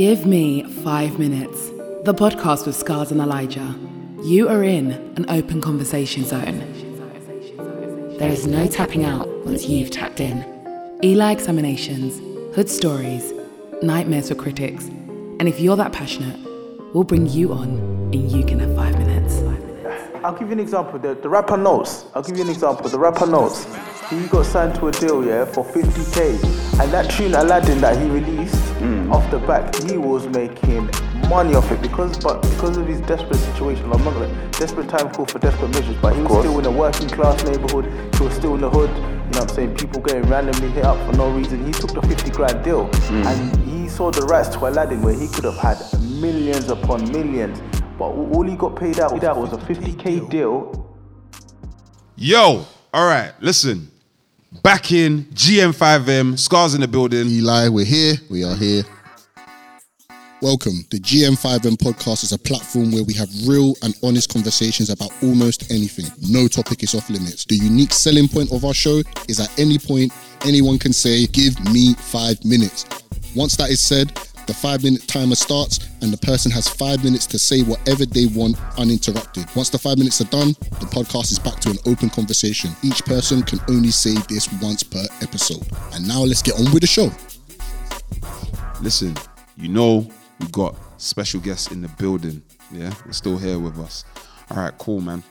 Give me five minutes. The podcast with Scars and Elijah. You are in an open conversation zone. There is no tapping out once you've tapped in. Eli examinations, hood stories, nightmares for critics. And if you're that passionate, we'll bring you on and you can have five minutes. I'll give you an example. The, the rapper Notes. I'll give you an example. The rapper Notes. He got signed to a deal, yeah, for 50k. And that tune Aladdin that he released Mm. off the back, he was making money off it because, but because of his desperate situation. I'm not gonna desperate time call for desperate measures, but he was still in a working class neighborhood. He was still in the hood. You know what I'm saying? People getting randomly hit up for no reason. He took the 50 grand deal mm. and he saw the rights to Aladdin where he could have had millions upon millions. But all all he got paid out was a 50k deal Yo, all right, listen. Back in GM5M, Scars in the building. Eli, we're here. We are here. Welcome. The GM5M podcast is a platform where we have real and honest conversations about almost anything. No topic is off limits. The unique selling point of our show is at any point, anyone can say, Give me five minutes. Once that is said, the five minute timer starts and the person has five minutes to say whatever they want uninterrupted. Once the five minutes are done, the podcast is back to an open conversation. Each person can only say this once per episode. And now let's get on with the show. Listen, you know we got special guests in the building. Yeah, they're still here with us. All right, cool, man.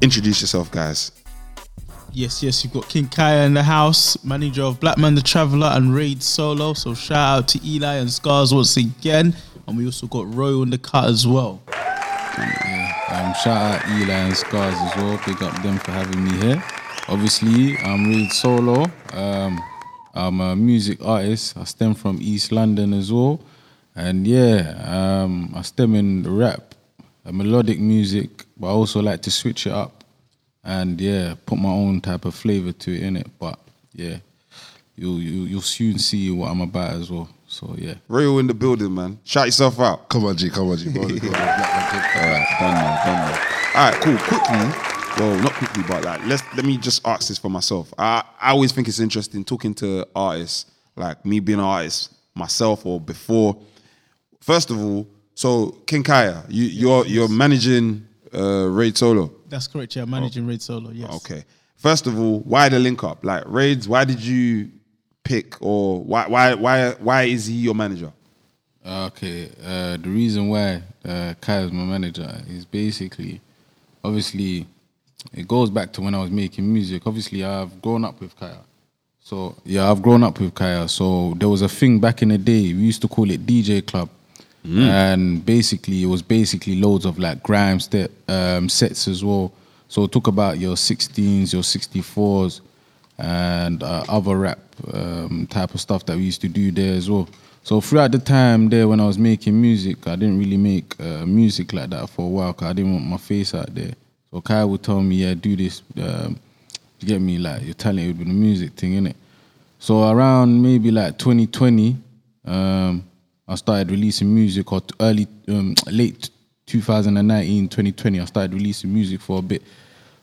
Introduce yourself, guys. Yes, yes, you've got King Kaya in the house, manager of Black Man the Traveller and Raid Solo. So shout out to Eli and Scars once again. And we also got Roy on the cut as well. Um, shout out Eli and Scars as well. Big up them for having me here. Obviously, I'm Reed Solo. Um, I'm a music artist. I stem from East London as well. And yeah, um, I stem in rap, melodic music, but I also like to switch it up and yeah, put my own type of flavor to it in it. But yeah, you'll you, you'll soon see what I'm about as well. So yeah. Royal in the building, man. Shout yourself out. Come on, G, come on, G. Go on, go on. Black man, take- All right, done now, done now. All right, cool. Quickly, well, not quickly, but like, let's let me just ask this for myself. I I always think it's interesting talking to artists, like me being an artist myself or before. First of all, so King Kaya, you you're you're managing uh, Raid Solo. That's correct, yeah, managing Raid Solo, yes. Okay. First of all, why the link up? Like Raids, why did you pick or why why why why is he your manager? Okay, uh, the reason why uh, Kai is my manager is basically, obviously, it goes back to when I was making music. Obviously, I've grown up with Kaya. So, yeah, I've grown up with Kaya. So, there was a thing back in the day, we used to call it DJ Club. And basically, it was basically loads of like grime step, um, sets as well. So, talk about your 16s, your 64s, and uh, other rap um, type of stuff that we used to do there as well. So throughout the time there when I was making music, I didn't really make uh, music like that for a while because I didn't want my face out there. So Kai would tell me, yeah, do this. Um, you get me? Like, you're talented with the music thing, innit? So around maybe like 2020, um, I started releasing music or early, um, late 2019, 2020, I started releasing music for a bit.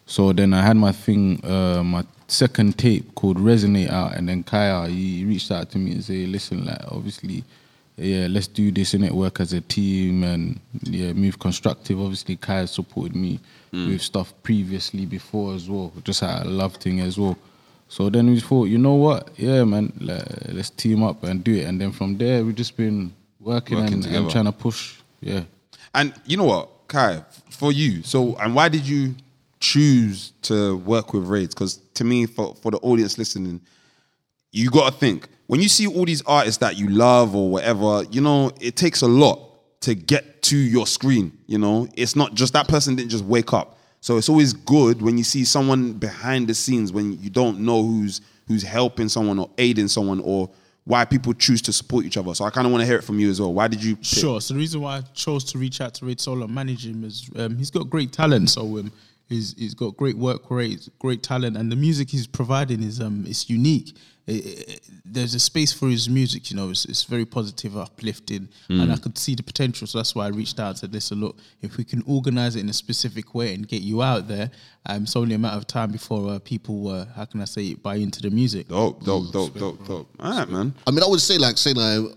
So then I had my thing, uh, my second tape called Resonate out, and then Kaya he reached out to me and say, "Listen, like obviously, yeah, let's do this and it work as a team and yeah, move constructive." Obviously, Kaya supported me with stuff previously before as well, just a love thing as well. So then we thought, you know what, yeah, man, like, let's team up and do it. And then from there, we've just been working, Working and, and trying to push, yeah. And you know what, Kai, for you, so and why did you choose to work with Raids? Because to me, for, for the audience listening, you got to think when you see all these artists that you love or whatever, you know, it takes a lot to get to your screen. You know, it's not just that person didn't just wake up. So it's always good when you see someone behind the scenes when you don't know who's who's helping someone or aiding someone or why people choose to support each other. So I kind of want to hear it from you as well. Why did you? pick- Sure. So the reason why I chose to reach out to Raid Solo manage him is um, he's got great talent. So um, he's he's got great work rate, great talent, and the music he's providing is um it's unique. It- it- there's a space for his music, you know. It's, it's very positive, uplifting, and I could see the potential. So that's why I reached out and said, "Listen, look, if we can organize it in a specific way and get you out there, um, it's only a matter of time before uh, people, uh, how can I say, it, buy into the music." Dope, dope, dope, dope, dope. All right, man. I mean, I would say like say like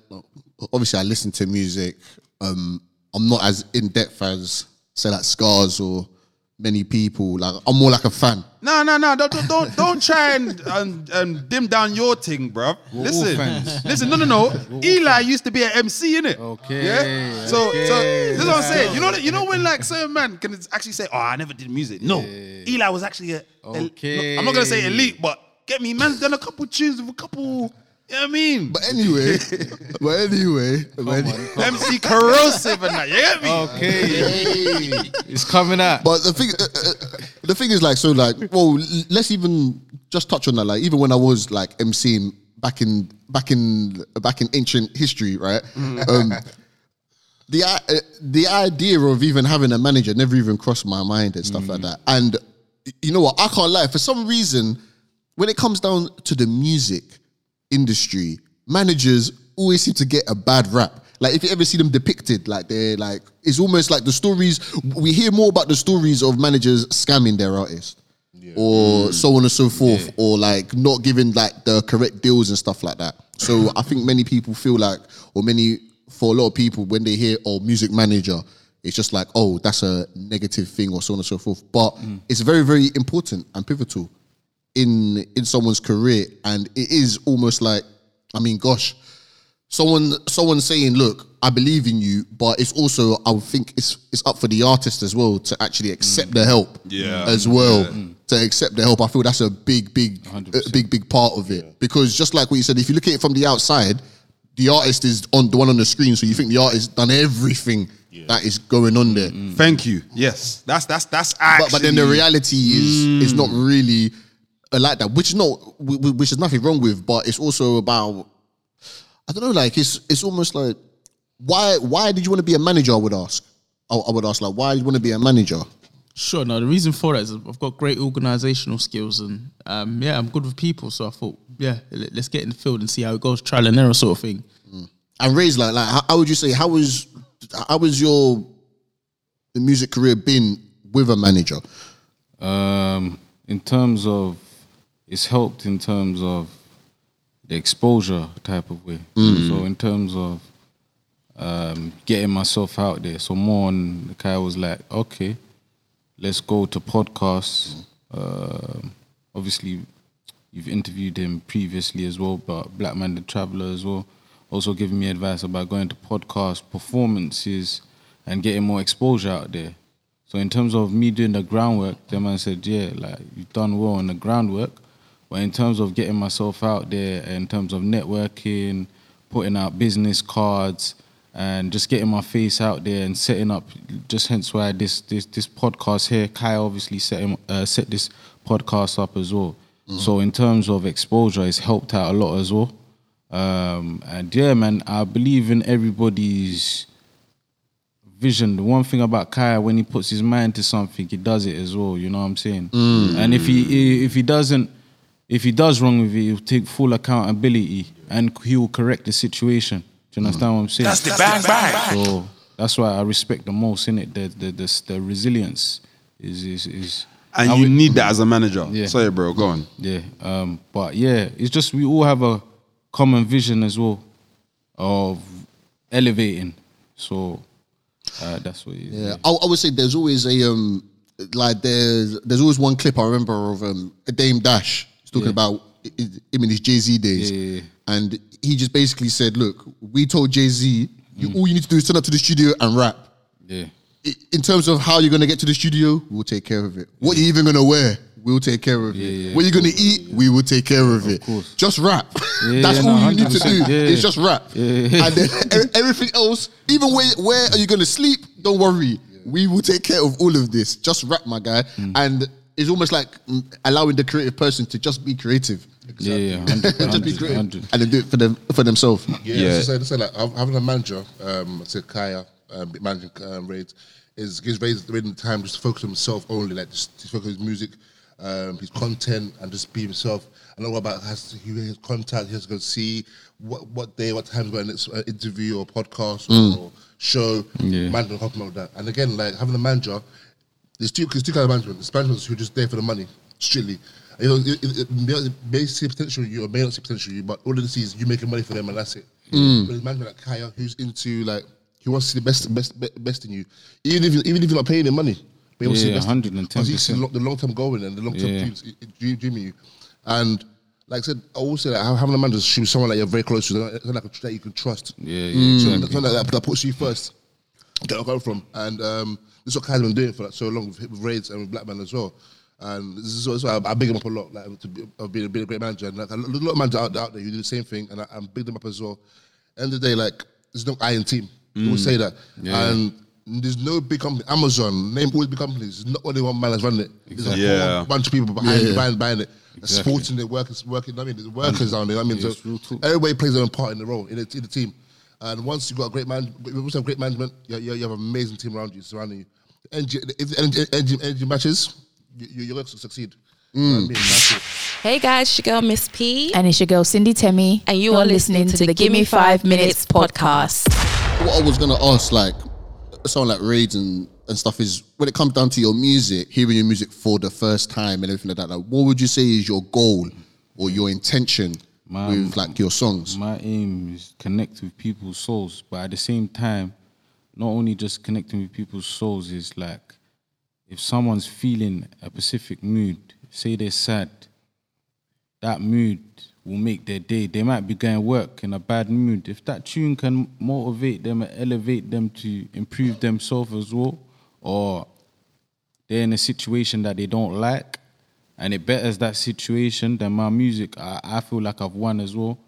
obviously I listen to music. Um, I'm not as in depth as say like Scars or many people. Like I'm more like a fan. No, no, no! Don't, don't, don't, don't try and, and, and dim down your thing, bro. all Listen, fans. listen. No, no, no. Eli used to be an MC, innit? Okay, Yeah. So, so this is what I'm saying. You know, that- you know when like certain man can actually say, "Oh, I never did music." No, Eli was actually a. a- Okay. no, I'm not gonna say elite, but get me, man's done a couple tunes with a couple. You I mean? But anyway, but anyway, but, any- MC corrosive and that. You get me? Okay, it's coming out. but the thing, uh, uh, the thing is like so like well, let's even just touch on that. Like even when I was like MCing back in back in back in ancient history, right? Um, the uh, the idea of even having a manager never even crossed my mind and stuff like that. And you know what? I can't lie. For some reason, when it comes down to the music industry, managers always seem to get a bad rap. Like if you ever see them depicted, like they're like it's almost like the stories we hear more about the stories of managers scamming their artists. Or mm. so on and so forth, or like not giving like the correct deals and stuff like that. So I think many people feel like, or many for a lot of people, when they hear oh music manager, it's just like oh that's a negative thing or so on and so forth. But mm. it's very very important and pivotal in in someone's career and it is almost like i mean gosh someone someone saying look i believe in you but it's also i would think it's it's up for the artist as well to actually accept the help Yeah. as well to accept the help. I feel that's a big big a big big part of it. Because just like what you said if you look at it from the outside the artist is on the one on the screen so you think the artist done everything that is going on there. Mm-hmm. Thank you. Yes, that's that's that's but, actually. but then the reality is is not mm. really like that, which is not wh- wh- which is nothing wrong with, but it's also about I don't know, like it's it's almost like why why did you want to be a manager? I would ask. I, I would ask like why did you want to be a manager? Sure. No, the reason for that is I've got great organizational skills and um, yeah, I'm good with people. So I thought, yeah, let- let's get in the field and see how it goes, trial and error sort of thing. And Ray's like like how, how would you say how was how was your the music career been with a manager? Um, in terms of, it's helped in terms of the exposure type of way. So in terms of um, getting myself out there, so more on the guy was like, okay, let's go to podcasts. Um obviously, you've interviewed him previously as well, but Black Man the Traveler as well. Also giving me advice about going to podcast performances and getting more exposure out there. So in terms of me doing the groundwork, the man said, yeah, like you've done well on the groundwork. But in terms of getting myself out there, in terms of networking, putting out business cards, and just getting my face out there and setting up, just hence why this this this podcast here, Kai obviously set him, uh, set this podcast up as well. So in terms of exposure, it's helped out a lot as well. Um, and yeah, man, I believe in everybody's vision. The one thing about Kai, when he puts his mind to something, he does it as well. You know what I'm saying? And if he if he doesn't, if he does wrong with it, he'll take full accountability and he will correct the situation. Do you understand what I'm saying? That's the bang bang. So that's why I respect the most in it. The the the, the resilience is is is. and you would- need that as a manager. Yeah. Sorry, bro. Go on. yeah. Um, but yeah, it's just we all have a common vision as well of elevating. So uh, that's what it is. Yeah, I, I would say there's always a um like there's there's always one clip I remember of um a Dame Dash He's talking about i- i- him in his Jay Z days, Yeah, yeah, yeah. and he just basically said, "Look, we told Jay Z, you, all you need to do is turn up to the studio and rap. Yeah. In terms of how you're gonna get to the studio, we'll take care of it. What you even gonna wear, we'll take care of it. yeah, what you're gonna eat, we will take care of, it. course. Just rap. Yeah, That's yeah, all no, you need to do. 100%, yeah. It's just rap. Yeah. And then everything else, even where where are you gonna sleep? Don't worry. We will take care of all of this. Just rap, my guy. Mm. And it's almost like mm, allowing the creative person to just be creative. Yeah, yeah, 100, just be creative. 100. And then do it for them for themselves. Yeah, Yeah. So, so like having a manager, um, say Kaya, um, managing um, Raids, is gives Raids the time just to focus on himself only, like just, just focus on his music, um, his content, and just be himself. I know about has to, he his contact. He has to go see what what day, what time he's going next uh, interview or podcast or show. Yeah. Manager will help with that. And again, like having a manager, there's two, there's two kinds of management. There's management who are just there for the money, strictly. You know, it, it, it may, see potential in you or may not see potential in you, but all they see is you making money for them and that's it. But there's management like Kaya who's into like he wants to see the best, best, best in you, even if even if you're not paying him money. But he wants to see Yeah, the best- 110%. because he sees the long term goal in and the long term Yeah. dreams, dream, dream you. And like I said, I always say that having a manager should be someone that you're very close to, someone like that you can trust. Yeah, yeah, So exactly. someone that, that puts you first. Get where I come from, and um, this is what Kai's been doing for like so long with, with Raids and with Black Man as well. And this is what, I, I big him up a lot, like to be, of being, being a great manager. And like a lot of managers out, out there who do the same thing, and I, I'm big them up as well. End of the day, like there's no I in team. You will say that, Yeah. and there's no big company. Amazon, name all the big companies. It's not only one man that's running it. There's a Yeah. bunch of people behind, Yeah, behind, behind it. Exactly. Sporting it, workers, working. I mean, there's workers down there. I mean, so It's real talk. everybody plays their own part in the role in the, in the team. And once you've got a great man, you also have great management. You, you, you have an amazing team around you, surrounding you. Energy, if the energy, energy, energy matches, you, you- you're going to succeed. You know what I mm. mean? Hey guys, it's your girl Miss P. And it's your girl Cindy Temi. And you are listening to the Gimme Five Minutes podcast. what I was gonna ask, like someone like raids and, and stuff, is when it comes down to your music, hearing your music for the first time and everything like that. Like, what would you say is your goal or your intention My- with like your songs? My aim is connect with people's souls, but at the same time, not only just connecting with people's souls is like if someone's feeling a specific mood, say they're sad, that mood will make their day. They might be going work in a bad mood. If that tune can motivate them and elevate them to improve themselves as well, or they're in a situation that they don't like and it betters that situation, then my music, I, I feel like I've won as well.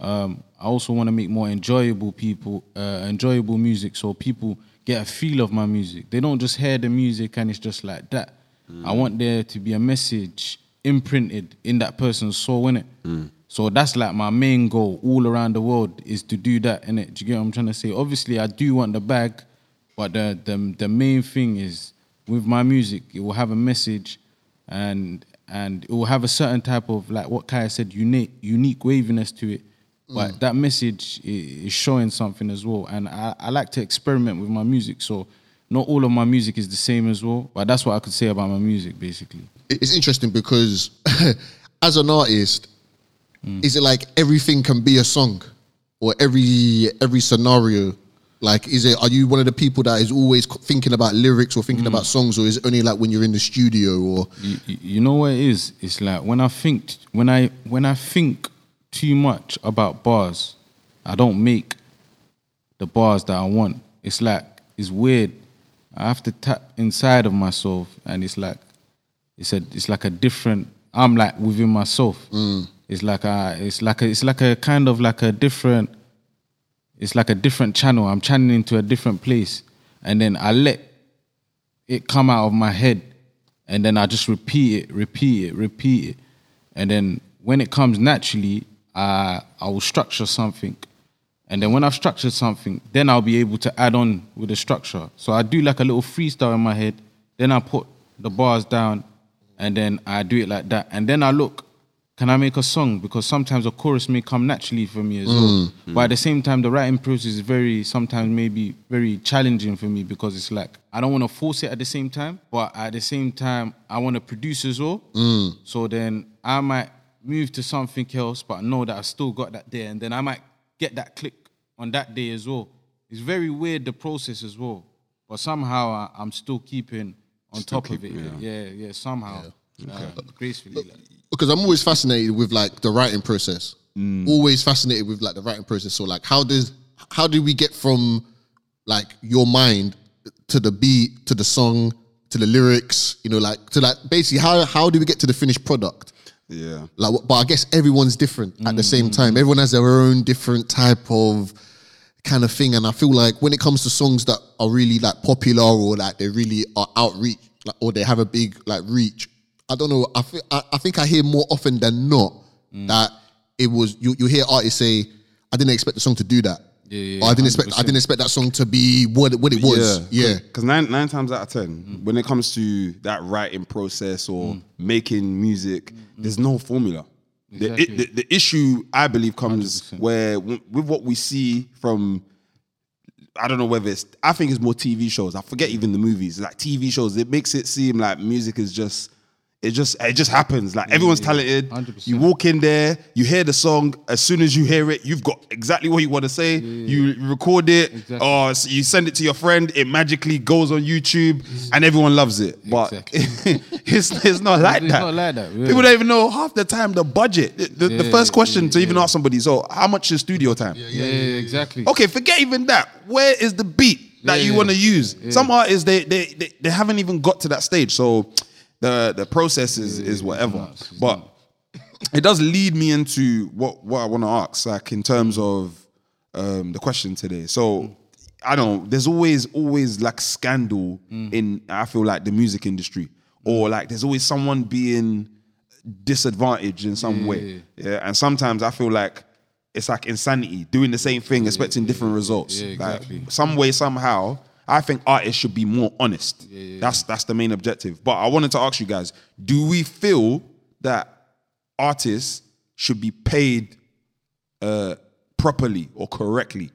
Um, I also want to make more enjoyable people, uh, enjoyable music, so people get a feel of my music. They don't just hear the music and it's just like that. I want there to be a message imprinted in that person's soul, innit? So that's like my main goal all around the world is to do that, innit? Do you get what I'm trying to say? Obviously, I do want the bag, but the the, the main thing is with my music, it will have a message and and it will have a certain type of like what Kaya said, unique unique waviness to it. But mm. that message is showing something as well. And I, I like to experiment with my music. So not all of my music is the same as well. But that's what I could say about my music basically. It's interesting because as an artist, mm. is it like everything can be a song or every every scenario? Like, is it? Are you one of the people that is always thinking about lyrics or thinking mm. about songs, or is it only like when you're in the studio? Or you, you- know what it is? It's like when I think when I when I think too much about bars, I don't make the bars that I want. It's like it's weird. I have to tap inside of myself, and it's like it's a it's like a different. I'm like within myself. Mm. It's like a it's like a it's like a kind of like a different. It's like a different channel. I'm channeling to a different place, and then I let it come out of my head and then I just repeat it, repeat it, repeat it. And then when it comes naturally, I I will structure something. And then when I've structured something, then I'll be able to add on with the structure. So I do like a little freestyle in my head, then I put the bars down, and then I do it like that. And then I look, can I make a song? Because sometimes a chorus may come naturally for me as well. But at the same time, the writing process is very, sometimes maybe very challenging for me because it's like, I don't want to force it at the same time, but at the same time, I want to produce as well. So then I might move to something else, but I know that I still got that there. And then I might get that click on that day as well. It's very weird, the process as well. But somehow I, I'm still keeping on top of it. Yeah, yeah, somehow. Uh, gracefully. like. Because I'm always fascinated with like the writing process. Mm. Always fascinated with like the writing process. So like, how does how do we get from like your mind to the beat to the song to the lyrics? You know, like to like basically how how do we get to the finished product? Yeah. Like, but I guess everyone's different at the same mm. time. Everyone has their own different type of kind of thing, and I feel like when it comes to songs that are really like popular or like they really are outreach, like, or they have a big like reach, I don't know. I feel, I, I think I hear more often than not mm. that it was you. You hear artists say, "I didn't expect the song to do that." yeah, or I didn't expect. I didn't expect that song to be what what it was. Yeah, Because nine nine times out of ten, mm. when it comes to that writing process or mm. making music, there's no formula. The, Exactly. the, the issue I believe comes 100%. where w- with what we see from I don't know whether it's I think it's more TV shows. I forget even the movies. Like TV shows, it makes it seem like music is just it just it just happens. Like everyone's mm. talented. 100%. You walk in there, you hear the song. As soon as you hear it, you've got exactly what you want to say. You record it, Exactly. or s- you send it to your friend. It magically goes on YouTube, and everyone loves it. But Exactly. it's it's not like It's that. not like that, yeah. People don't even know half the time the budget. The, the, first question yeah, to even ask somebody, so how much is studio time? Yeah, exactly. Okay, forget even that. Where is the beat that Yeah, you want to use? yeah. Some artists they they they haven't even got to that stage, so the the process is is whatever. but it does lead me into what what I want to ask, like in terms of um, the question today. So I don't. There's always always like scandal Mm. in I feel like the music industry, or like there's always someone being disadvantaged in some way. Yeah, and sometimes I feel like it's like insanity doing the same thing, expecting different results. Yeah, Like, exactly. some way, somehow, I think artists should be more honest. That's that's the main objective. But I wanted to ask you guys: Do we feel that artists should be paid uh, properly or correctly?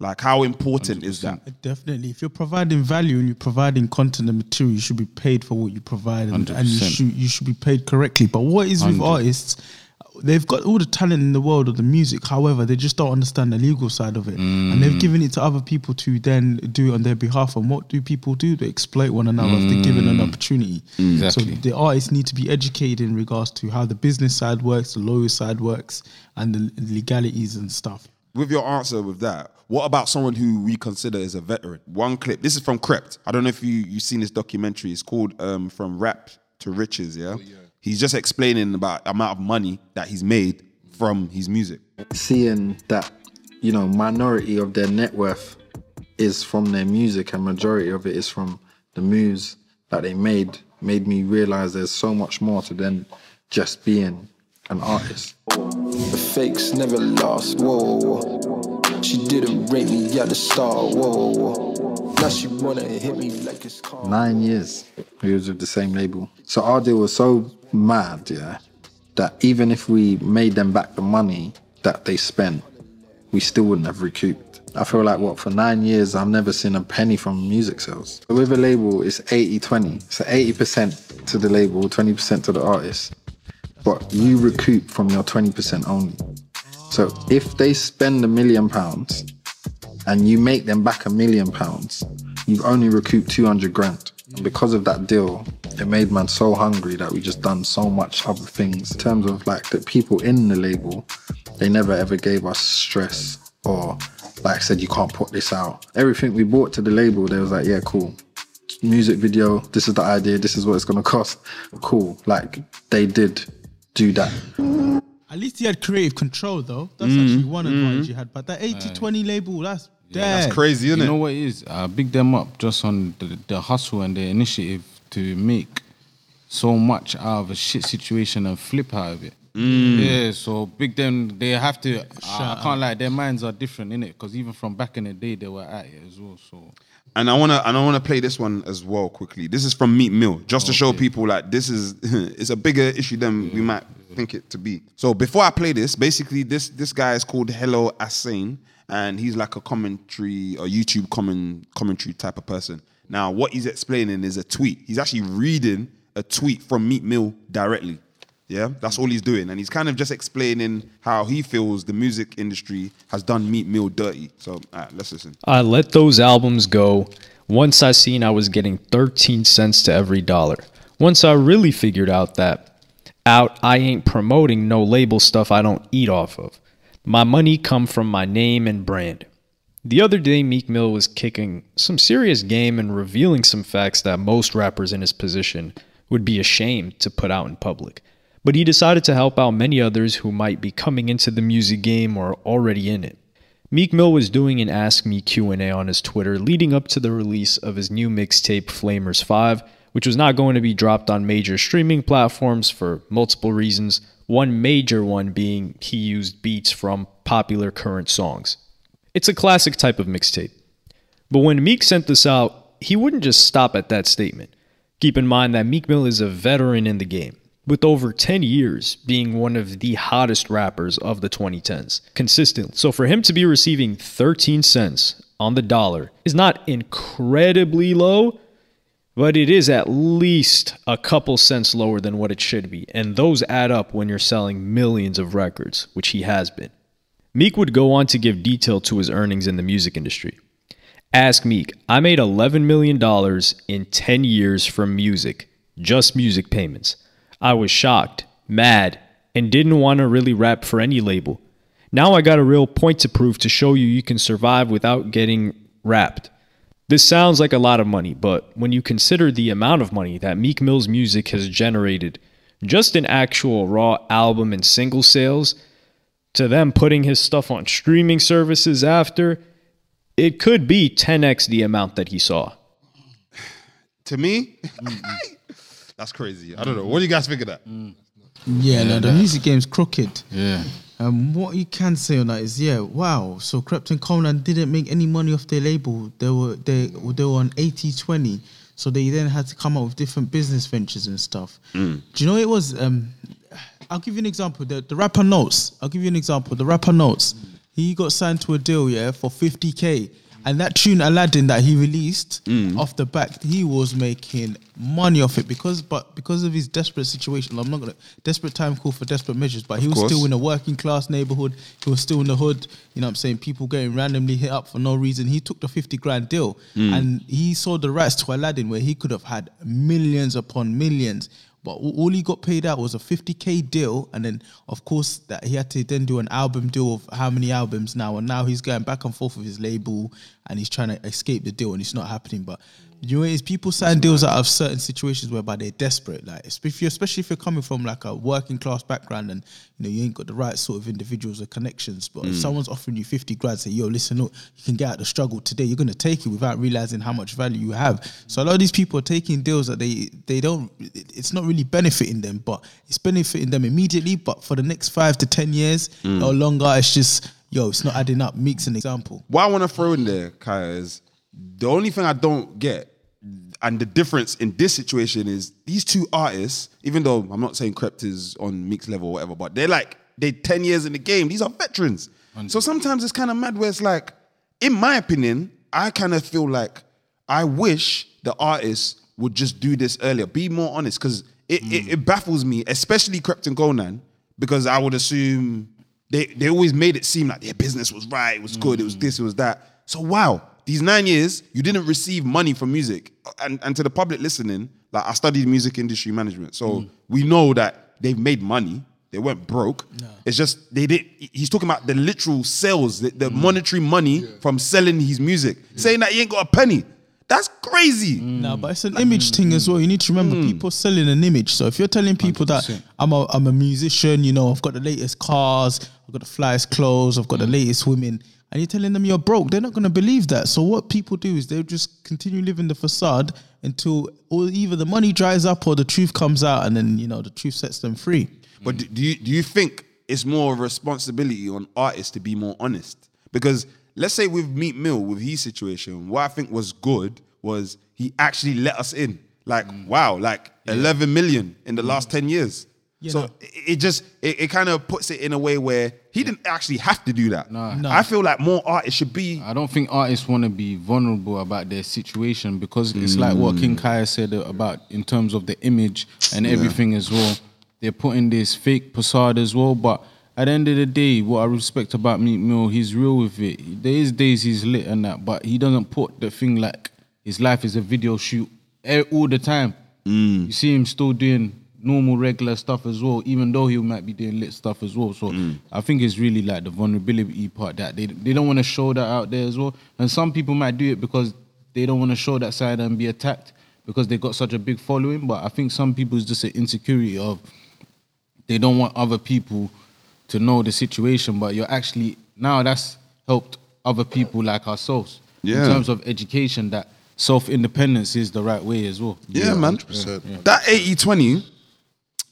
Like, how important is that? Definitely. If you're providing value and you're providing content and material, you should be paid for what you provide and, and you should you should be paid correctly. But what is with 100. artists? They've got all the talent in the world of the music. However, they just don't understand the legal side of it, and they've given it to other people to then do it on their behalf. And what do people do? They exploit one another if they're given an opportunity. Exactly. So the artists need to be educated in regards to how the business side works, the lawyer side works, and the legalities and stuff. With your answer with that, what about someone who we consider as a veteran? One clip. This is from Krept. I don't know if you you've seen this documentary. It's called um, From Rap to Riches. Yeah? He's just explaining about the amount of money that he's made from his music. seeing that you know minority of their net worth is from their music and majority of it is from the moves that they made made me realize there's so much more to than just being an artist The fakes never lost, whoa, whoa. She didn't rate me at the start, whoa, whoa. Now she wanna hit me like it's called. nine years we was with the same label so our deal was so mad yeah that even if we made them back the money that they spent we still wouldn't have recouped. I feel like what for nine years i've never seen a penny from music sales. With a label it's 80-20 so 80% to the label 20% to the artist but you recoup from your 20% only. So if they spend a million pounds and you make them back a million pounds, you've only recouped 200 grand. And because of that deal, it made man so hungry that we just done so much other things. In terms of like the people in the label, they never ever gave us stress or like I said, you can't put this out. Everything we brought to the label, they was like, yeah, cool. Music video, this is the idea, this is what it's gonna cost. Cool. Like they did do that. At least he had creative control, though. That's Mm-hmm. actually one advantage you had. But that 80 20 label, that's dead. That's crazy, isn't you it? know what it is? I big them up just on the, the hustle and the initiative to make so much out of a shit situation and flip out of it. Mm. Yeah, so big them, they have to. I, I can't lie, their minds are different in it because even from back in the day, they were at it as well. So And I wanna and I wanna play this one as well quickly. This is from Meek Mill, just to show people like this is it's a bigger issue than we might think it to be. So before I play this, basically this this guy is called Hello Asane, and he's like a commentary or YouTube comment commentary type of person. Now what he's explaining is a tweet. He's actually reading a tweet from Meek Mill directly. Yeah, that's all he's doing, and he's kind of just explaining how he feels the music industry has done Meek Mill dirty. So, right, let's listen. I let those albums go. Once I seen I was getting 13 cents to every dollar. Once I really figured out that out I ain't promoting no label stuff I don't eat off of. My money come from my name and brand. The other day Meek Mill was kicking some serious game and revealing some facts that most rappers in his position would be ashamed to put out in public. But he decided to help out many others who might be coming into the music game or already in it. Meek Mill was doing an Ask Me Q&A on his Twitter leading up to the release of his new mixtape Flamers 5, which was not going to be dropped on major streaming platforms for multiple reasons, one major one being he used beats from popular current songs. It's a classic type of mixtape. But when Meek sent this out, he wouldn't just stop at that statement. Keep in mind that Meek Mill is a veteran in the game, with over 10 years being one of the hottest rappers of the 2010s, consistent. So for him to be receiving 13 cents on the dollar is not incredibly low, but it is at least a couple cents lower than what it should be, and those add up when you're selling millions of records, which he has been. Meek would go on to give detail to his earnings in the music industry. Ask Meek, I made $11 million in 10 years from music, just music payments. I was shocked, mad, and didn't want to really rap for any label. Now I got a real point to prove to show you you can survive without getting rapped. This sounds like a lot of money, but when you consider the amount of money that Meek Mill's music has generated, just in actual raw album and single sales, to them putting his stuff on streaming services after, it could be 10x the amount that he saw. To me, that's crazy. I don't know. What do you guys think of that? Yeah, no, the music game's crooked. Yeah. Um, what you can say on that is, yeah, wow. So Krept and Konan didn't make any money off their label. They were they they were on 80-20. So they then had to come up with different business ventures and stuff. Mm. Do you know it was? Um, I'll give you an example. The the rapper Notes. I'll give you an example. The rapper Notes. He got signed to a deal, yeah, for fifty k. And that tune Aladdin that he released Mm. off the back, he was making money off it because, but because of his desperate situation, I'm not gonna desperate time call for desperate measures. But he was course. still in a working class neighborhood. He was still in the hood. You know what I'm saying? People getting randomly hit up for no reason. He took the 50 grand deal Mm. and he sold the rights to Aladdin where he could have had millions upon millions. But all he got paid out was a 50k deal, and then of course that he had to then do an album deal of how many albums now, and now he's going back and forth with his label, and he's trying to escape the deal, and it's not happening. But you know, it is people sign deals out of certain situations whereby they're desperate. Like if you, especially if you're coming from like a working class background, and you know you ain't got the right sort of individuals or connections. But if Mm. someone's offering you 50 grand, say, yo, listen, look, you can get out the struggle today. You're gonna take it without realizing how much value you have. So a lot of these people are taking deals that they they don't. It's not really benefiting them, but it's benefiting them immediately. But for the next five to ten years Mm. or longer, it's just yo, it's not adding up. Meek's an example. What I want to throw in there, Kaya, is the only thing I don't get, and the difference in this situation is these two artists, even though I'm not saying Krept is on Meek's level or whatever, but they're like, they're 10 years in the game. These are veterans. So sometimes it's kind of mad where it's like, in my opinion, I kind of feel like I wish the artists would just do this earlier, be more honest, because it, it, hmm. it baffles me, especially Krept and Konan, because I would assume they, they always made it seem like their business was right, it was good, it was hmm. this, it was that. So wow, these nine years, you didn't receive money from music. And and to the public listening, like I studied music industry management. So mm. we know that they've made money. They weren't broke. It's just they did he's talking about the literal sales, the, the mm. monetary money from selling his music. Saying that he ain't got a penny. That's crazy. Mm. No, but it's an image thing as well. You need to remember people selling an image. So if you're telling people that I'm a I'm a musician, you know, I've got the latest cars, I've got the flyest clothes, I've got the latest women, and you're telling them you're broke, they're not gonna believe that. So what people do is they'll just continue living the facade until or either the money dries up or the truth comes out, and then you know the truth sets them free. But do, do you do you think it's more of a responsibility on artists to be more honest? Because let's say with Meek Mill, with his situation, what I think was good was he actually let us in. Like, mm. wow, like 11 million in the last 10 years. Yeah, so no. it, it just it, it kind of puts it in a way where he didn't actually have to do that. No. I feel like more artists should be I don't think artists want to be vulnerable about their situation because it's like what King mm. Kaya said about in terms of the image and Yeah. everything as well. They're putting this fake facade as well, but at the end of the day, what I respect about Meek Mill, he's real with it. There is days he's lit and that, but he doesn't put the thing like his life is a video shoot all the time. Mm. You see him still doing normal regular stuff as well, even though he might be doing lit stuff as well. So mm. I think it's really like the vulnerability part that they they don't want to show that out there as well. And some people might do it because they don't want to show that side and be attacked because they got such a big following. But I think some people is just an insecurity of they don't want other people to know the situation. But you're actually now that's helped other people like ourselves Yeah. in terms of education that self independence is the right way as well. Yeah, man. 100%. Yeah. That 80 20,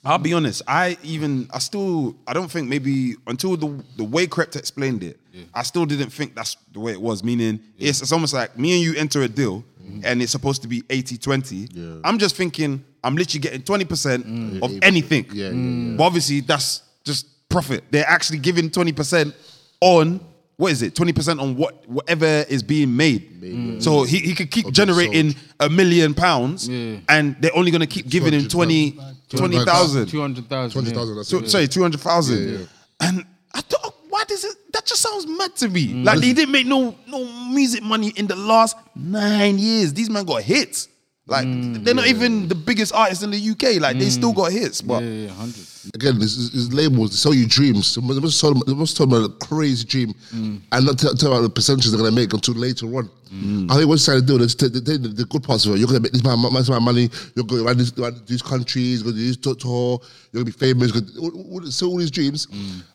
I'll be honest, I even, I still, I don't think maybe until the, the way Krept explained it, I still didn't think that's the way it was. Meaning, it's, it's almost like me and you enter a deal and it's supposed to be 80 20. I'm just thinking, I'm literally getting 20% of anything. Yeah, yeah, But obviously, that's just profit. They're actually giving 20% on what is it? Twenty percent on what whatever is being made. So he, he could keep generating a million pounds, Yeah. and they're only gonna keep giving him 20 20,000. 200,000. 20,000, that's So, it. sorry, two hundred thousand. Yeah, yeah. And I thought, why does it? That just sounds mad to me. Mm. Like they didn't make no no music money in the last nine years. These men got hits. Like Mm, they're not even mm. the biggest artists in the UK. Like they still mm. got hits, but Yeah, yeah, 100. Again, this is, this labels they sell you dreams. They must- they must tell them, they must tell them a crazy dream, mm. and not tell, tell about the percentages they're gonna make until later on. I think what you're trying to do is take the, the, the good parts of it. You're gonna make this amount amount of money. You're going around, this, around these countries. You're gonna do this tour- tour. You're gonna be famous. You're gonna, all, all, so all these dreams.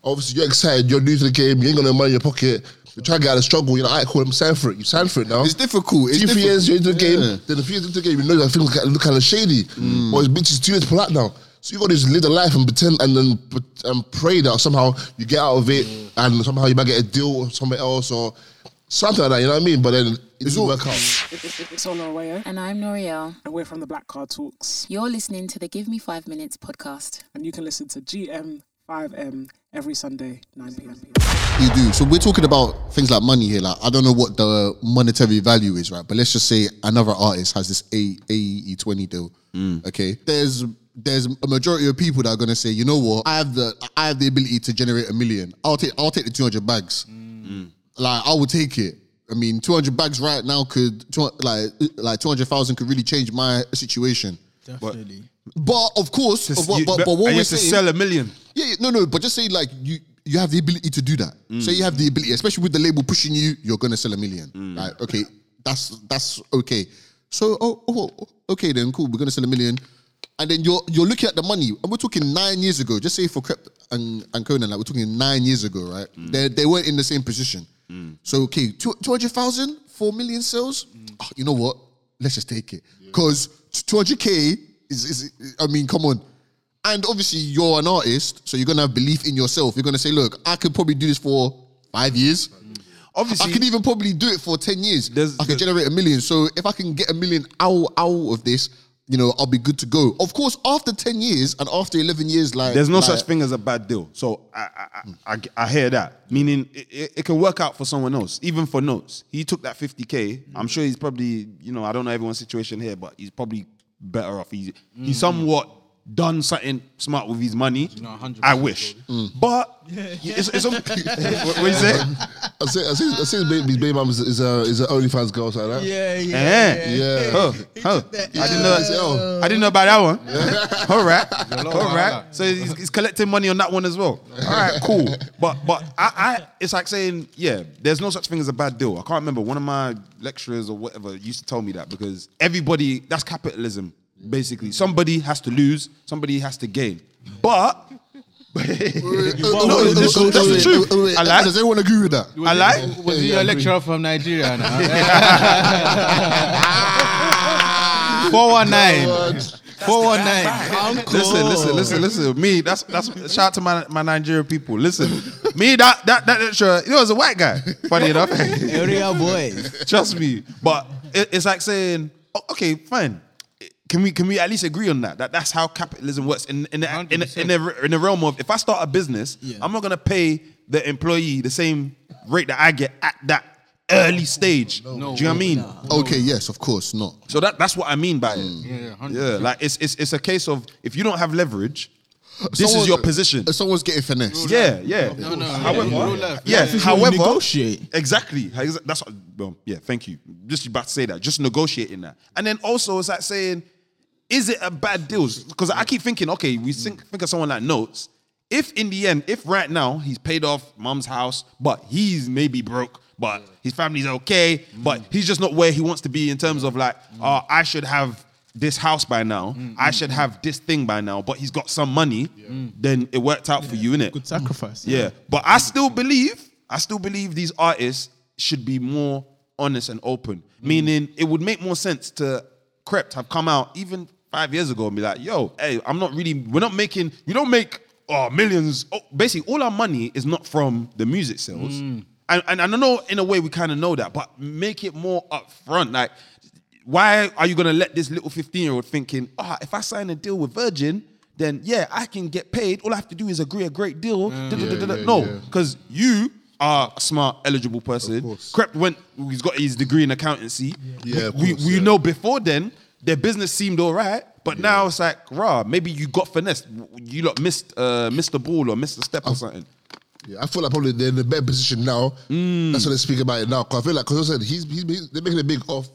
Obviously, you're excited. You're new to the game. You ain't got no money in your pocket. You're trying to get out of struggle. You know, like, alright, cool. I'm sign for it. You sign for it now. It's difficult. It's Two, three years you're into the game, Yeah. then a few years into the game, you know that things look, look kind of shady. Mm. Or it's bitches too late to pull out now. So you got to just live the life and pretend and then and pray that somehow you get out of it mm. and somehow you might get a deal with somewhere else or something like that. You know what I mean? But then it doesn't work out. It's all Arroyo, And I'm L'Oreal. and we're from the Black Card Talks. You're listening to the Give Me Five Minutes podcast. And you can listen to GM5M every Sunday, 9 p.m. You do. So we're talking about things like money here. Like I don't know what the monetary value is, right? But let's just say another artist has this A AE twenty deal. Mm. Okay. There's there's a majority of people that are gonna say, you know what, I have the I have the ability to generate a million. I'll take I'll take the two hundred bags. Mm. Like I will take it. I mean, two hundred bags right now could like like two hundred thousand could really change my situation. Definitely. But, but of course, Just, but, you, but, but what we say to sell a million. Yeah, no, no. But just say like you you have the ability to do that. Mm. So you have the ability, especially with the label pushing you, you're gonna sell a million. Mm. Right? Okay, that's that's okay. So oh, oh, oh okay then cool. We're gonna sell a million, and then you're you're looking at the money, and we're talking nine years ago. Just say for Krept and, and Konan, like we're talking nine years ago, right? Mm. They they weren't in the same position. Mm. So okay, two hundred thousand, four million sales. Oh, you know what? Let's just take it because. Yeah 200k is, is I mean, come on. And obviously, you're an artist, so you're gonna have belief in yourself. You're gonna say, "Look, I could probably do this for five years. Obviously, I could even probably do it for ten years. I could generate a million. So if I can get a million out out of this, you know, I'll be good to go. Of course, after ten years and after eleven years, like There's no like- such thing as a bad deal. So I I, I, I, I hear that. Meaning it, it, it can work out for someone else, even for notes. He took that 50k. I'm sure he's probably, you know, I don't know everyone's situation here, but he's probably better off. He's he's somewhat done something smart with his money. No, 100%. I wish, but it's, it's a, what, what you say? I say, I say, I say his baby, his baby mum is, is a is an OnlyFans girl, so like that. Yeah, yeah. Eh. Yeah. Oh, oh. I didn't know. Yeah. I didn't know about that one. All right, all right. So he's, he's collecting money on that one as well. All right, cool. But but I, I it's like saying yeah, there's no such thing as a bad deal. I can't remember one of my lecturers or whatever used to tell me that because everybody that's capitalism basically. Somebody has to lose, somebody has to gain. But no, that's, that's the truth. I like. Does everyone agree with that? I like. Was he a lecturer from Nigeria now? 419. 419. Listen, listen, listen, listen. Me, that's that's shout out to my, my Nigerian people. Listen, me that that that lecturer, he was a white guy. Funny enough, Area boys. trust me. But it, it's like saying, oh, okay, fine. Can we can we at least agree on that? That that's how capitalism works in in the, in, the, in, the, in the realm of if I start a business, I'm not gonna pay the employee the same rate that I get at that early stage. Do you know what I mean? Okay, yes, of course, not. So that that's what I mean by it. Yeah, 100%. Yeah, like it's it's it's a case of if you don't have leverage, this Someone- is your position. Someone's getting finessed. Yeah, yeah. No, no. However, yeah, real life. yeah. This is where However, negotiate. exactly. That's what, well, yeah. Thank you. Just about to say that. Just negotiating that, and then also it's like saying, is it a bad deal? Because I keep thinking, okay, we think, mm. think of someone like Notes. If in the end, if right now he's paid off mom's house, but he's maybe broke, but his family's okay, but mm. he's just not where he wants to be in terms of like, mm. oh, I should have this house by now, I should have this thing by now, but he's got some money, then it worked out for you, innit? Good sacrifice. Yeah, but I still believe, I still believe these artists should be more honest and open. Meaning, it would make more sense to Krept have come out even five years ago and be like, "Yo, hey, I'm not really. We're not making. We don't make oh millions. Oh, basically, all our money is not from the music sales." And, and I know in a way we kind of know that, but make it more upfront. Like, why are you gonna let this little 15 year old thinking, ah, if I sign a deal with Virgin, then yeah, I can get paid. All I have to do is agree a great deal. Da, da, da." yeah, no, yeah. because you are a smart, eligible person. Krept went. He's got his degree in accountancy. Yeah, we, course, we yeah. know before then their business seemed all right, but now it's like, rah, maybe you got finessed. You lot missed uh, missed the ball or missed a step or something. Yeah, I feel like probably they're in a better position now. Mm. That's why they speak about it now. Because I feel like, because I said, he's, he's, he's, they're making a big off.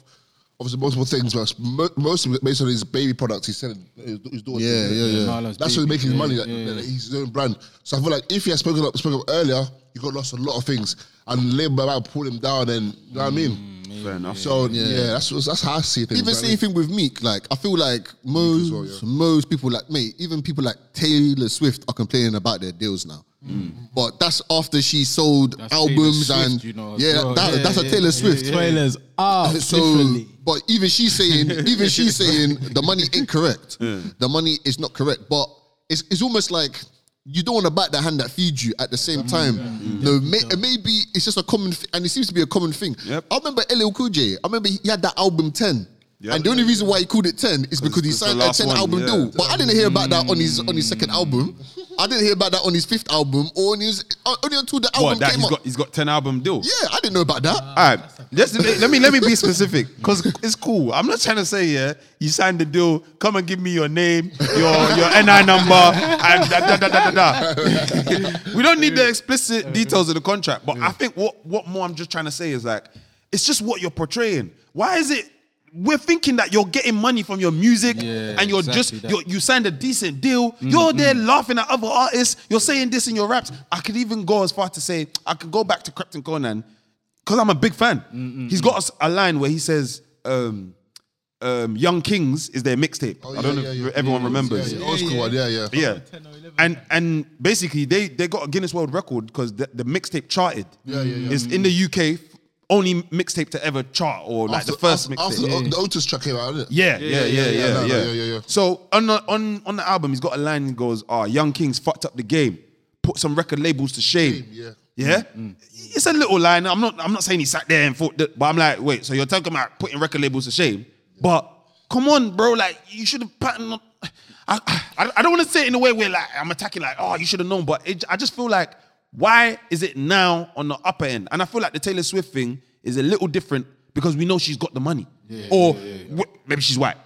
Obviously, multiple things, but most of it based on his baby products. He's selling his, his daughter. Yeah, yeah, yeah. Marlon's That's what he's making his money. yeah, like, yeah. like, He's his own brand. So I feel like if he had spoken up, spoken up earlier, he got lost a lot of things, and label might pull him down. And you know what I mean? Fair enough. So yeah, Yeah. that's that's how I see things. Even you know what I same thing with Meek. Like I feel like most well, yeah. most people like me, even people like Taylor Swift are complaining about their deals now. Mm. But that's after she sold That's albums Taylor Swift, and you know, as yeah, well. that, Yeah, that's a yeah, Taylor yeah, Swift. yeah. Spoilers are So, differently. but even she's saying, even she's saying the money ain't correct. The money is not correct. But it's it's almost like you don't want to bite the hand that feeds you at the same mm-hmm. time. Mm-hmm. No, may, maybe it's just a common, thing, and it seems to be a common thing. Yep. I remember LL Cool J. I remember he had that album 10. And the only reason why he called it ten is because he signed a ten one, album yeah. deal. But I didn't hear about that on his on his second mm. album. I didn't hear about that on his fifth album or on his uh, only until the album what, that came he's up. Got, he's got ten album deal. Yeah, I didn't know about that. Uh, All right, Just, let me let me be specific because it's cool. I'm not trying to say yeah, you signed the deal. Come and give me your name, your your NI number, and da da da da da. da. we don't need the explicit details of the contract, but I think what what more I'm just trying to say is like, it's just what you're portraying. Why is it we're thinking that you're getting money from your music Yeah, and you're exactly just you're, you signed a decent deal. You're there laughing at other artists. You're saying this in your raps. I could even go as far to say I could go back to Krept and Konan because I'm a big fan. He's got us a line where he says, um, um, "Young Kings" is their mixtape. I don't know yeah, if yeah. everyone Yeah, remembers. yeah, yeah. Old school one, yeah, yeah. Yeah, and and basically they they got a Guinness World Record because the, the mixtape charted. Yeah, yeah, yeah. It's in the UK only mixtape to ever chart or like After- the first after, after mixtape. the, the Otis track came out, didn't it? Yeah, yeah, yeah, yeah, yeah, no, no, yeah. yeah, yeah, yeah. So on the on on the album, he's got a line that goes, "Oh, Young Kings fucked up the game, put some record labels to shame." yeah. Yeah, it's a little line. I'm not. I'm not saying he sat there and thought that, but I'm like, wait. So you're talking about putting record labels to shame? But come on, bro. Like you should have patterned. up- I, I, I don't want to say it in a way where like I'm attacking like, oh, you should have known. But it, I just feel like, why is it now on the upper end? And I feel like the Taylor Swift thing is a little different because we know she's got the money, or wh- maybe she's white.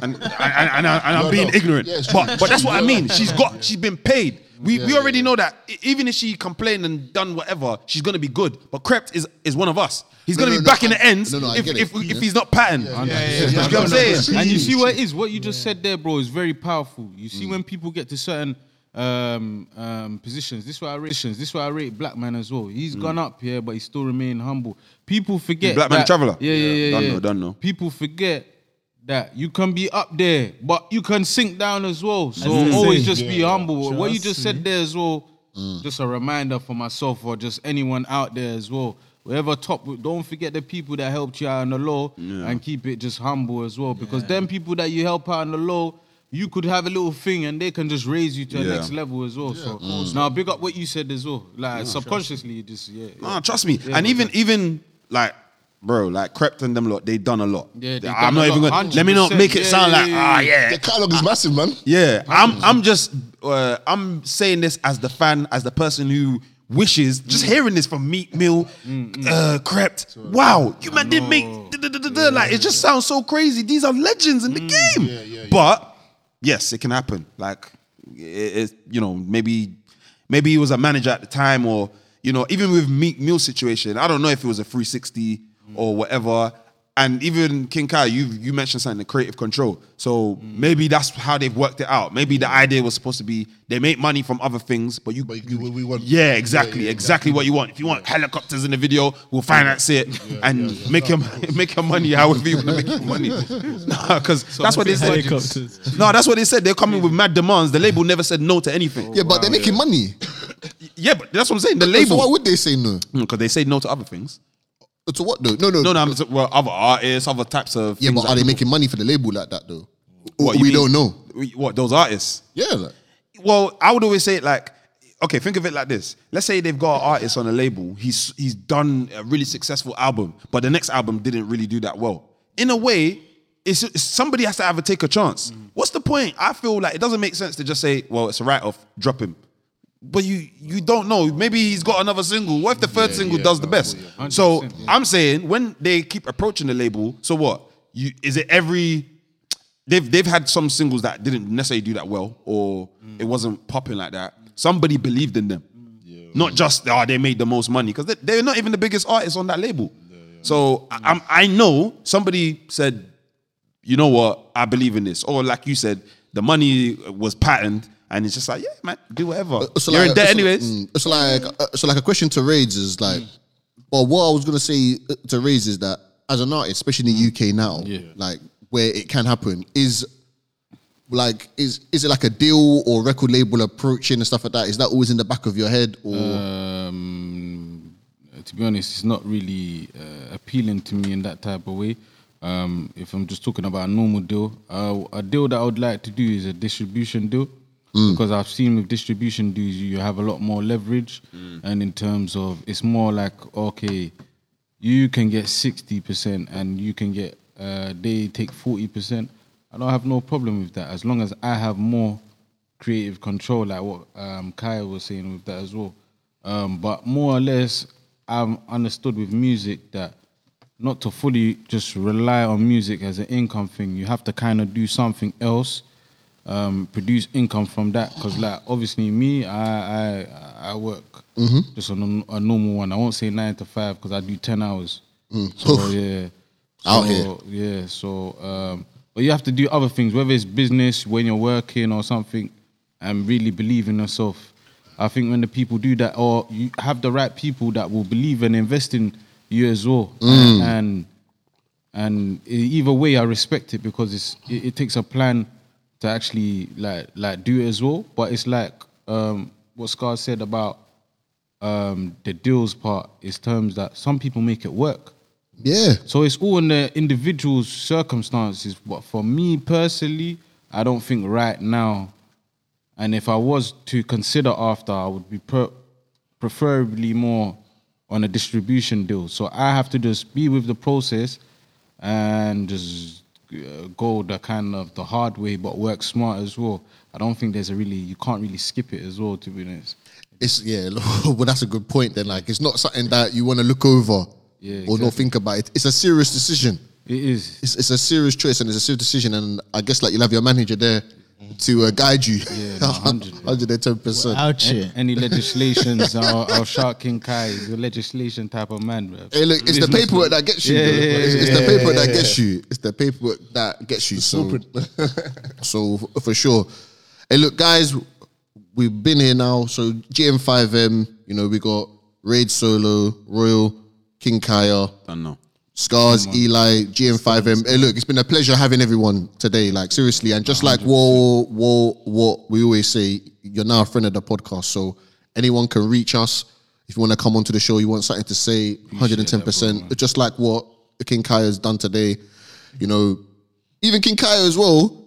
And, and, and, and, I- and I'm No, being no. ignorant, Yeah, but but that's what I mean. She's got, she's been paid. We, we already know that even if she complained and done whatever, she's gonna be good. But Krept is is one of us. He's No, gonna no, be no, back in the ends no, no, I if, get if, if, he's not patterned. yeah, You yeah, know what I'm saying? And you see what it is, what you just said there, bro, is very powerful. You see when people get to certain um, um, positions. This is why I rate. This is why I rate Black Man as well. He's gone up here, but he still remain humble. People forget. Black Man Traveller? Yeah, yeah, yeah. Done yeah. know, done know. People forget that you can be up there, but you can sink down as well. So That's the always thing. just be humble. what you Trust just said there as well, just a reminder for myself or just anyone out there as well. Wherever top, don't forget the people that helped you out on the low and keep it just humble as well. Because them people that you help out on the low, you could have a little thing and they can just raise you to the Yeah. next level as well. so now big up what you said as well. Like subconsciously, you just yeah. yeah. Nah, trust me. Yeah, and even that- even like, bro, like Krept and them lot, they done a lot. Yeah, they I'm done not even lot, gonna let me not 100%. make it Yeah, sound yeah, like yeah, ah yeah. yeah. The catalog is massive, man. Yeah, I'm I'm just uh, I'm saying this as the fan, as the person who wishes just Mm. hearing this from Meek Mill, uh, Krept. Wow, you man didn't make da- da- da- da- da. like it just sounds so crazy. These are legends in the game. Yeah, yeah, But yes, it can happen. Like it, it, you know, maybe maybe he was a manager at the time, or you know, even with Meek Mill situation, I don't know if it was a 360 or whatever. And even King Kaya, you you mentioned something, the creative control. So maybe that's how they've worked it out. Maybe the idea was supposed to be they make money from other things, but you, you- we want- yeah, exactly, Yeah, yeah, exactly what you want. If you want helicopters in the video, we'll finance it and make your make your money however you want to make your money. No, because that's what they said. Helicopters. No, that's what they said. They're coming with mad demands. The label never said no to anything. Yeah, but they're making money. Yeah, but that's what I'm saying. The So label why would they say no? Mm, because they say no to other things. To what though? No, no, No, no, I'm, well, other artists, other types of. Yeah, things but that are they people- making money for the label like that though? What, we mean- don't know. We- What those artists? Yeah, like, Well, I would always say it like, okay, think of it like this. Let's say they've got an artist on a label. He's he's done a really successful album, but the next album didn't really do that well. In a way, it's, it's- somebody has to have a take a chance. Mm. What's the point? I feel like it doesn't make sense to just say, well, it's a write off, drop him. But you you don't know. Maybe he's got another single. What if the third single does the best? So I'm saying when they keep approaching the label, so what? You is it every? They've they've had some singles that didn't necessarily do that well, or it wasn't popping like that. Somebody believed in them, not just oh they made the most money because they, they're not even the biggest artists on that label. So I, I'm, I know somebody said you know what, I believe in this. Or like you said, the money was patterned, and it's just like, yeah, man, do whatever. So You're like- in debt so- anyways. mm, So like, uh, so like a question to Raids is like, well, what I was gonna say uh, to Raids is that as an artist, especially in the UK now, like where it can happen, is like is is it like a deal or record label approaching and stuff like that? Is that always in the back of your head or? Um, to be honest, it's not really uh, appealing to me in that type of way. Um, if I'm just talking about a normal deal, uh, a deal that I would like to do is a distribution deal because I've seen with distribution deals you have a lot more leverage, and in terms of it's more like okay, you can get sixty percent and you can get uh, they take forty percent. I don't have no problem with that as long as I have more creative control, like what um, Kaya was saying with that as well. Um, but more or less, I've understood with music that not to fully just rely on music as an income thing. You have to kind of do something else, um, produce income from that. Because like obviously me, I I, I work Mhm. just on a, a normal one. I won't say nine to five because I do ten hours. Mm. So yeah, Out So, here. Yeah, so um, but you have to do other things, whether it's business when you're working or something, and really believe in yourself. I think when the people do that, or you have the right people that will believe and invest in you as well, Mm. and and e- either way, I respect it because it's it, it takes a plan to actually like like do it as well. But it's like um, what Scar said about um, the deals part is terms that some people make it work. Yeah. So it's all in the individual circumstances. But for me personally, I don't think right now. And if I was to consider after, I would be per- preferably more on a distribution deal. So I have to just be with the process and just uh, go the kind of the hard way, but work smart as well. I don't think there's a really you can't really skip it as well. To be honest. It's yeah, well, that's a good point. Then, like, it's not something that you want to look over Yeah, or not think about. It. It's a serious decision. It is. It's, it's a serious choice and it's a serious decision. And I guess like you'll have your manager there to uh, guide you. Yeah, 100. hundred and ten percent. A- Any legislations, our, our Shark King Kaya is a legislation type of man, bro. Hey, look, it's the paperwork that gets you. Yeah, bro. yeah, it's it's the paperwork that gets you. It's the paperwork that gets you. So, so for sure. Hey, look, guys, we've been here now. So GM5M, you know, we got Raid Solo, Royal, King Kaya, Don't know. Scars, Eli, GM5M. Hey, look, it's been a pleasure having everyone today. Like seriously, and just like what what what we always say, you're now a friend of the podcast. So anyone can reach us if you want to come onto the show. You want something to say, 110. percent Just like what King Kaya has done today. You know, even King Kaya as well.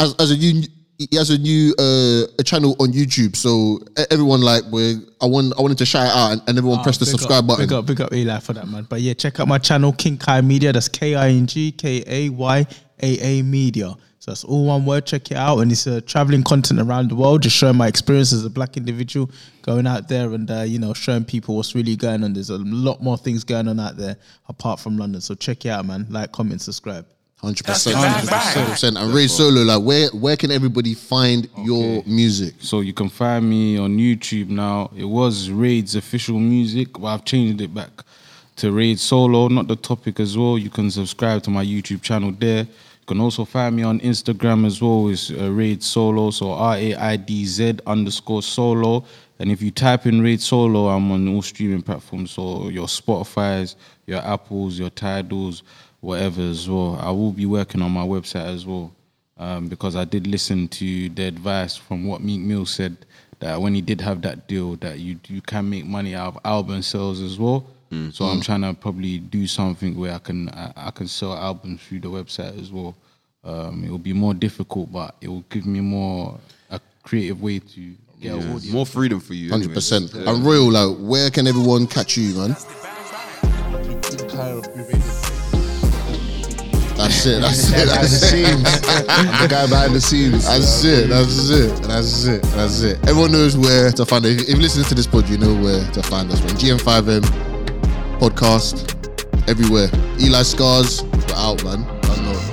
As as a new. He has a new uh, a channel on YouTube, so everyone like we I want I wanted to shout it out and, and everyone Ah, press the subscribe up, button. Big up, big up Eli for that, man. But yeah, check out my channel, King Kaya Media. That's K I N G K A Y A A Media. So that's all one word. Check it out. And it's uh, traveling content around the world, just showing my experience as a black individual, going out there and, uh, you know, showing people what's really going on. There's a lot more things going on out there apart from London. So check it out, man. Like, comment, subscribe. Hundred percent, hundred percent. And Ray Solo, like, where where can everybody find your music? So you can find me on YouTube now. It was Raid's official music, but I've changed it back to Raid Solo, not the topic as well. You can subscribe to my YouTube channel there. You can also find me on Instagram as well. It's uh, Raid Solo, so R A I D Z underscore Solo. And if you type in Raid Solo, I'm on all streaming platforms. So your Spotify's, your Apples, your Tidals, whatever as well. I will be working on my website as well um, because I did listen to the advice from what Meek Mill said that when he did have that deal that you you can make money out of album sales as well. So I'm trying to probably do something where I can I, I can sell albums through the website as well. Um, it will be more difficult, but it will give me more a creative way to get an audience. More freedom for you. Hundred percent. And Royal, like, where can everyone catch you, man? That's it. That's it. The That's it. scenes. I'm the guy behind the scenes. That's it. That's it. That's it. That's it. Everyone knows where to find it. If you listen to this pod, you know where to find us. We're on GM5M podcast everywhere. Eli Scars, we're out, man.